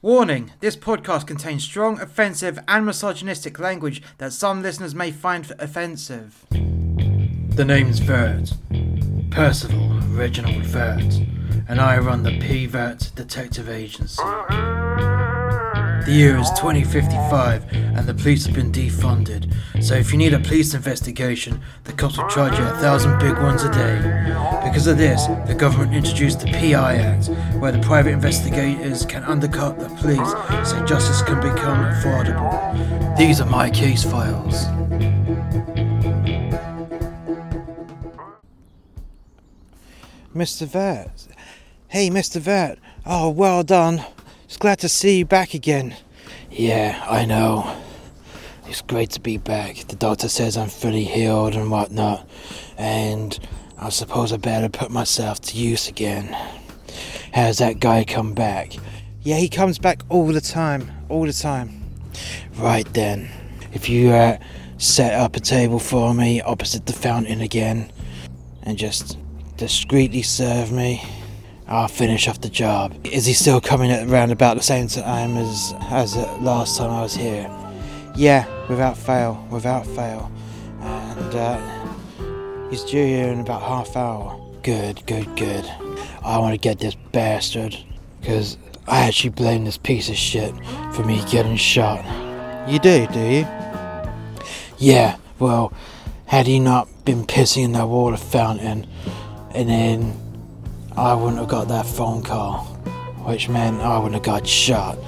Warning this podcast contains strong, offensive, and misogynistic language that some listeners may find offensive. The name's Vert. Percival Reginald Vert, and I run the P Vert Detective Agency. The year is 2055 and the police have been defunded, so if you need a police investigation, the cops will charge you a thousand big ones a day. Because of this, the government introduced the PI Act, where the private investigators can undercut the police so justice can become affordable. These are my case files. Mr. Vert. Hey, Mr. Vert. Oh, well done. It's glad to see you back again. Yeah, I know. It's great to be back. The doctor says I'm fully healed and whatnot, and I suppose I better put myself to use again. Has that guy come back? Yeah, he comes back all the time. All the time. Right then. If you uh, set up a table for me opposite the fountain again, and just discreetly serve me, I'll finish off the job. Is he still coming around about the same time as as last time I was here? Yeah, without fail. Without fail. And uh, he's due here in about half hour. Good, good, good. I want to get this bastard, because I actually blame this piece of shit for me getting shot. You do, do you? Yeah, well, had he not been pissing in that water fountain, and then I wouldn't have got that phone call, which meant I wouldn't have got shot,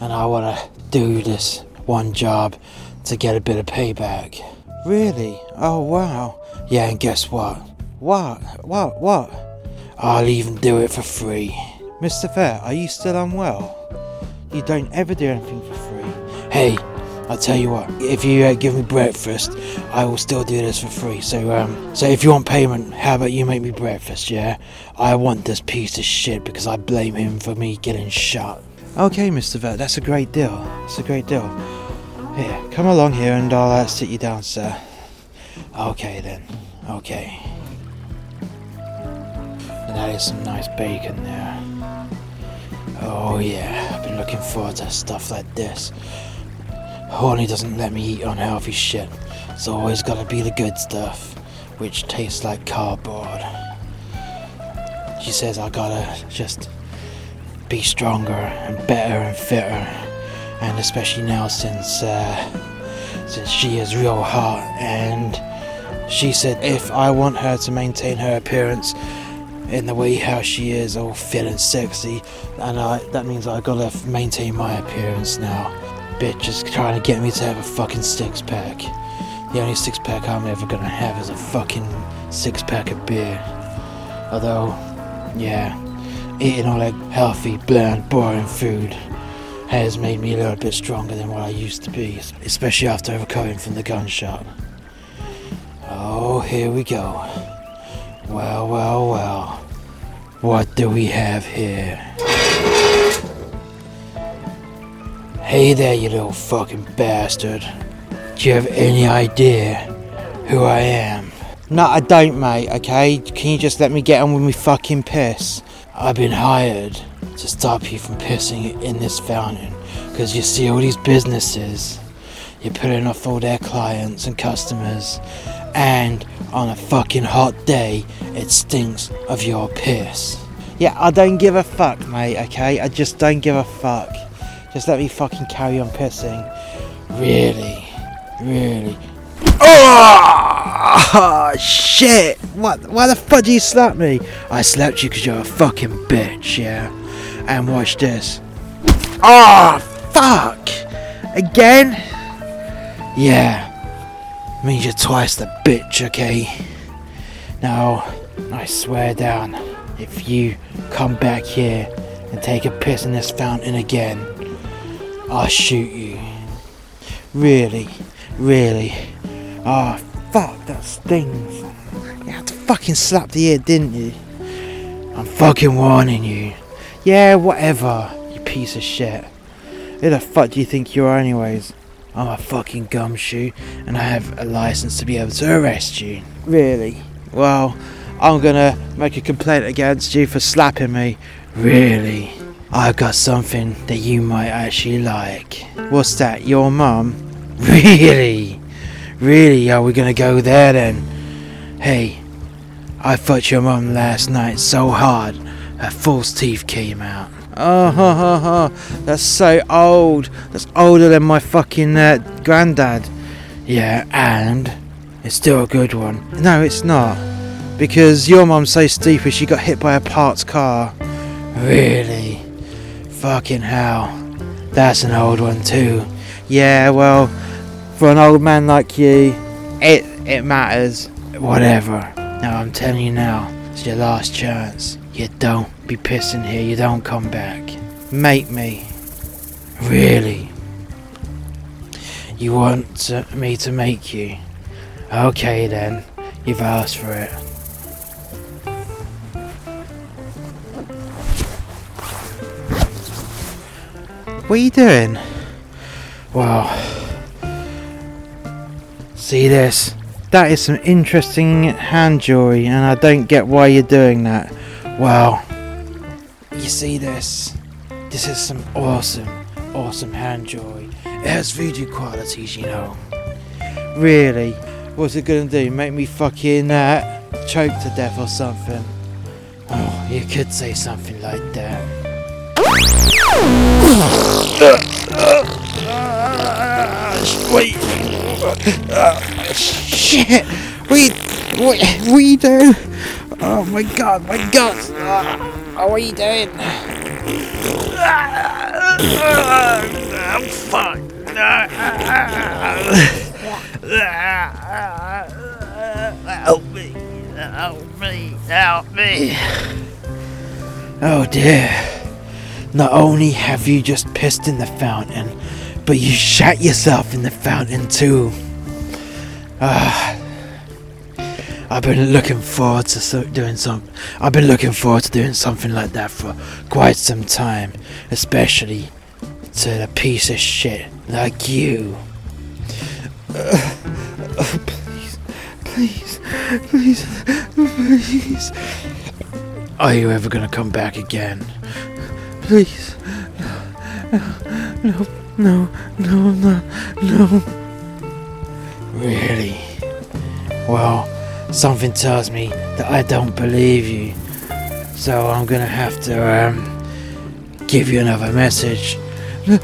and I want to do this one job to get a bit of payback. Really? Oh, wow. Yeah, and guess what? What? What? What? I'll even do it for free. Mr. Fair, are you still unwell? You don't ever do anything for free. Hey, I'll tell you what. If you uh, give me breakfast, I will still do this for free. So, um, so if you want payment, how about you make me breakfast? Yeah, I want this piece of shit because I blame him for me getting shot. Okay, Mr. Vet, that's a great deal. That's a great deal. Here, come along here and I'll uh, sit you down, sir. Okay then. Okay. And that is some nice bacon there. Oh yeah, I've been looking forward to stuff like this. Horny doesn't let me eat unhealthy shit. It's always gotta be the good stuff, which tastes like cardboard. She says I gotta just be stronger and better and fitter, and especially now since uh, since she is real hot. And she said if I want her to maintain her appearance in the way how she is, all fit and sexy, and I, that means I gotta maintain my appearance now. Bitch is trying to get me to have a fucking six pack. The only six pack I'm ever gonna have is a fucking six pack of beer. Although, yeah, eating all that healthy, bland, boring food has made me a little bit stronger than what I used to be, especially after recovering from the gunshot. Oh, here we go. Well, well, well. What do we have here? Hey there, you little fucking bastard. Do you have any idea who I am? No, I don't, mate, okay? Can you just let me get on with my fucking piss? I've been hired to stop you from pissing in this fountain. Because you see, all these businesses, you're putting off all their clients and customers. And on a fucking hot day, it stinks of your piss. Yeah, I don't give a fuck, mate, okay? I just don't give a fuck. Just let me fucking carry on pissing. Really? Really? Oh, shit! What? Why the fuck do you slap me? I slapped you because you're a fucking bitch, yeah? And watch this. Oh, fuck! Again? Yeah. Means you're twice the bitch, okay? Now, I swear down, if you come back here and take a piss in this fountain again, I'll shoot you. Really? Really? Oh, fuck, that stings. You had to fucking slap the ear, didn't you? I'm fucking warning you. Yeah, whatever, you piece of shit. Who the fuck do you think you are, anyways? I'm a fucking gumshoe, and I have a license to be able to arrest you. Really? Well, I'm gonna make a complaint against you for slapping me. Really? I've got something that you might actually like. What's that? Your mum? Really? Really? Are we gonna go there then? Hey, I fucked your mum last night so hard her false teeth came out. Oh, ha, ha, ha. that's so old. That's older than my fucking uh, granddad. Yeah, and it's still a good one. No, it's not. Because your mum's so stupid she got hit by a parked car. Really? Fucking hell. That's an old one too. Yeah, well, for an old man like you, it it matters. Whatever. Now I'm telling you now, it's your last chance. You don't be pissing here, you don't come back. Make me. Really? You want to, me to make you? Okay then, you've asked for it. What are you doing? Well, see this? That is some interesting hand jewelry, and I don't get why you're doing that. Well, you see this? This is some awesome, awesome hand jewelry. It has voodoo qualities, you know. Really? What's it gonna do? Make me fucking uh, choke to death or something? Oh, you could say something like that. Shit. Wait. What, what are you doing? Oh my god, my god. Ah, oh, what are you doing? fuck. Help me. Help me. Help me. Oh dear. Not only have you just pissed in the fountain, but you shat yourself in the fountain too. Ah. I've been looking forward to so- doing some. I've been looking forward to doing something like that for quite some time, especially to a piece of shit like you. Please, please, please, please. Are you ever gonna come back again? please. No, no, no, no, no. Really? Well, something tells me that I don't believe you. So I'm gonna have to um give you another message. Wait,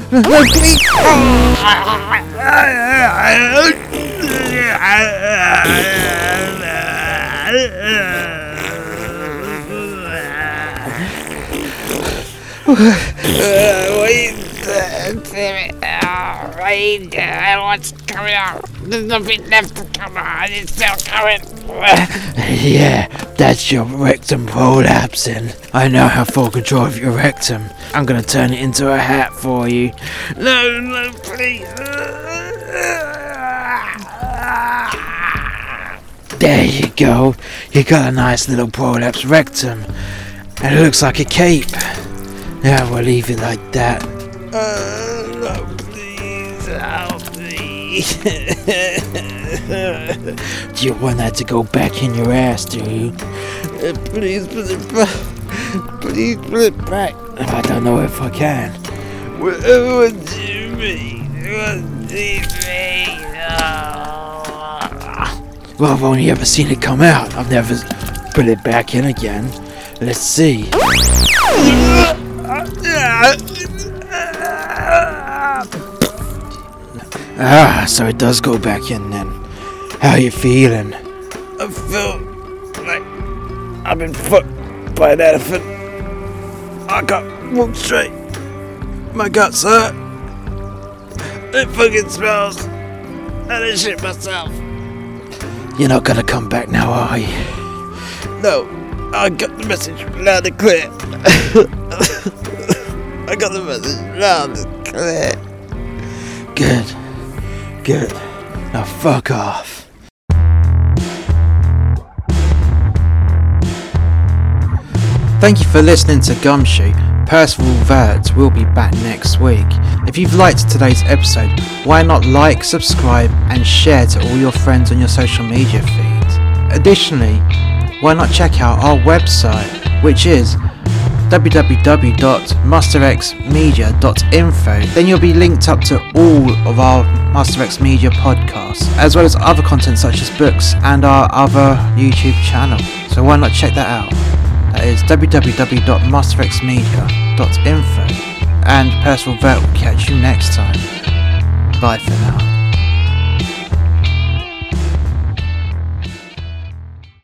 what's coming out? There's nothing left to come out, it's still coming. yeah, that's your rectum prolapsing. I now have full control of your rectum. I'm gonna turn it into a hat for you. No, no, please. There you go. You got a nice little prolapse rectum. And it looks like a cape. Yeah, we'll leave it like that. Uh, no, please. Do you want that to go back in your ass, do you? Uh, please put it back. Please put it back. I don't know if I can. Do do? Well, I've only ever seen it come out. I've never put it back in again. Let's see. Ah, so it does go back in then. How you feeling? I feel like I've been fucked by an elephant. I can't walk straight. My guts hurt. It fucking smells. And I shit myself. You're not gonna come back now, are you? No, I got the message loud and clear. I got the message loud and clear. Good. Good. Now fuck off. Thank you for listening to Gumshoe. Percival Vert will be back next week. If you've liked today's episode, why not like, subscribe, and share to all your friends on your social media feeds? Additionally, why not check out our website, which is www.masterxmedia.info. Then you'll be linked up to all of our MasterX Media podcasts, as well as other content such as books and our other YouTube channel. So why not check that out? That is www.masterxmedia.info. And Percival Vert will catch you next time. Bye for now.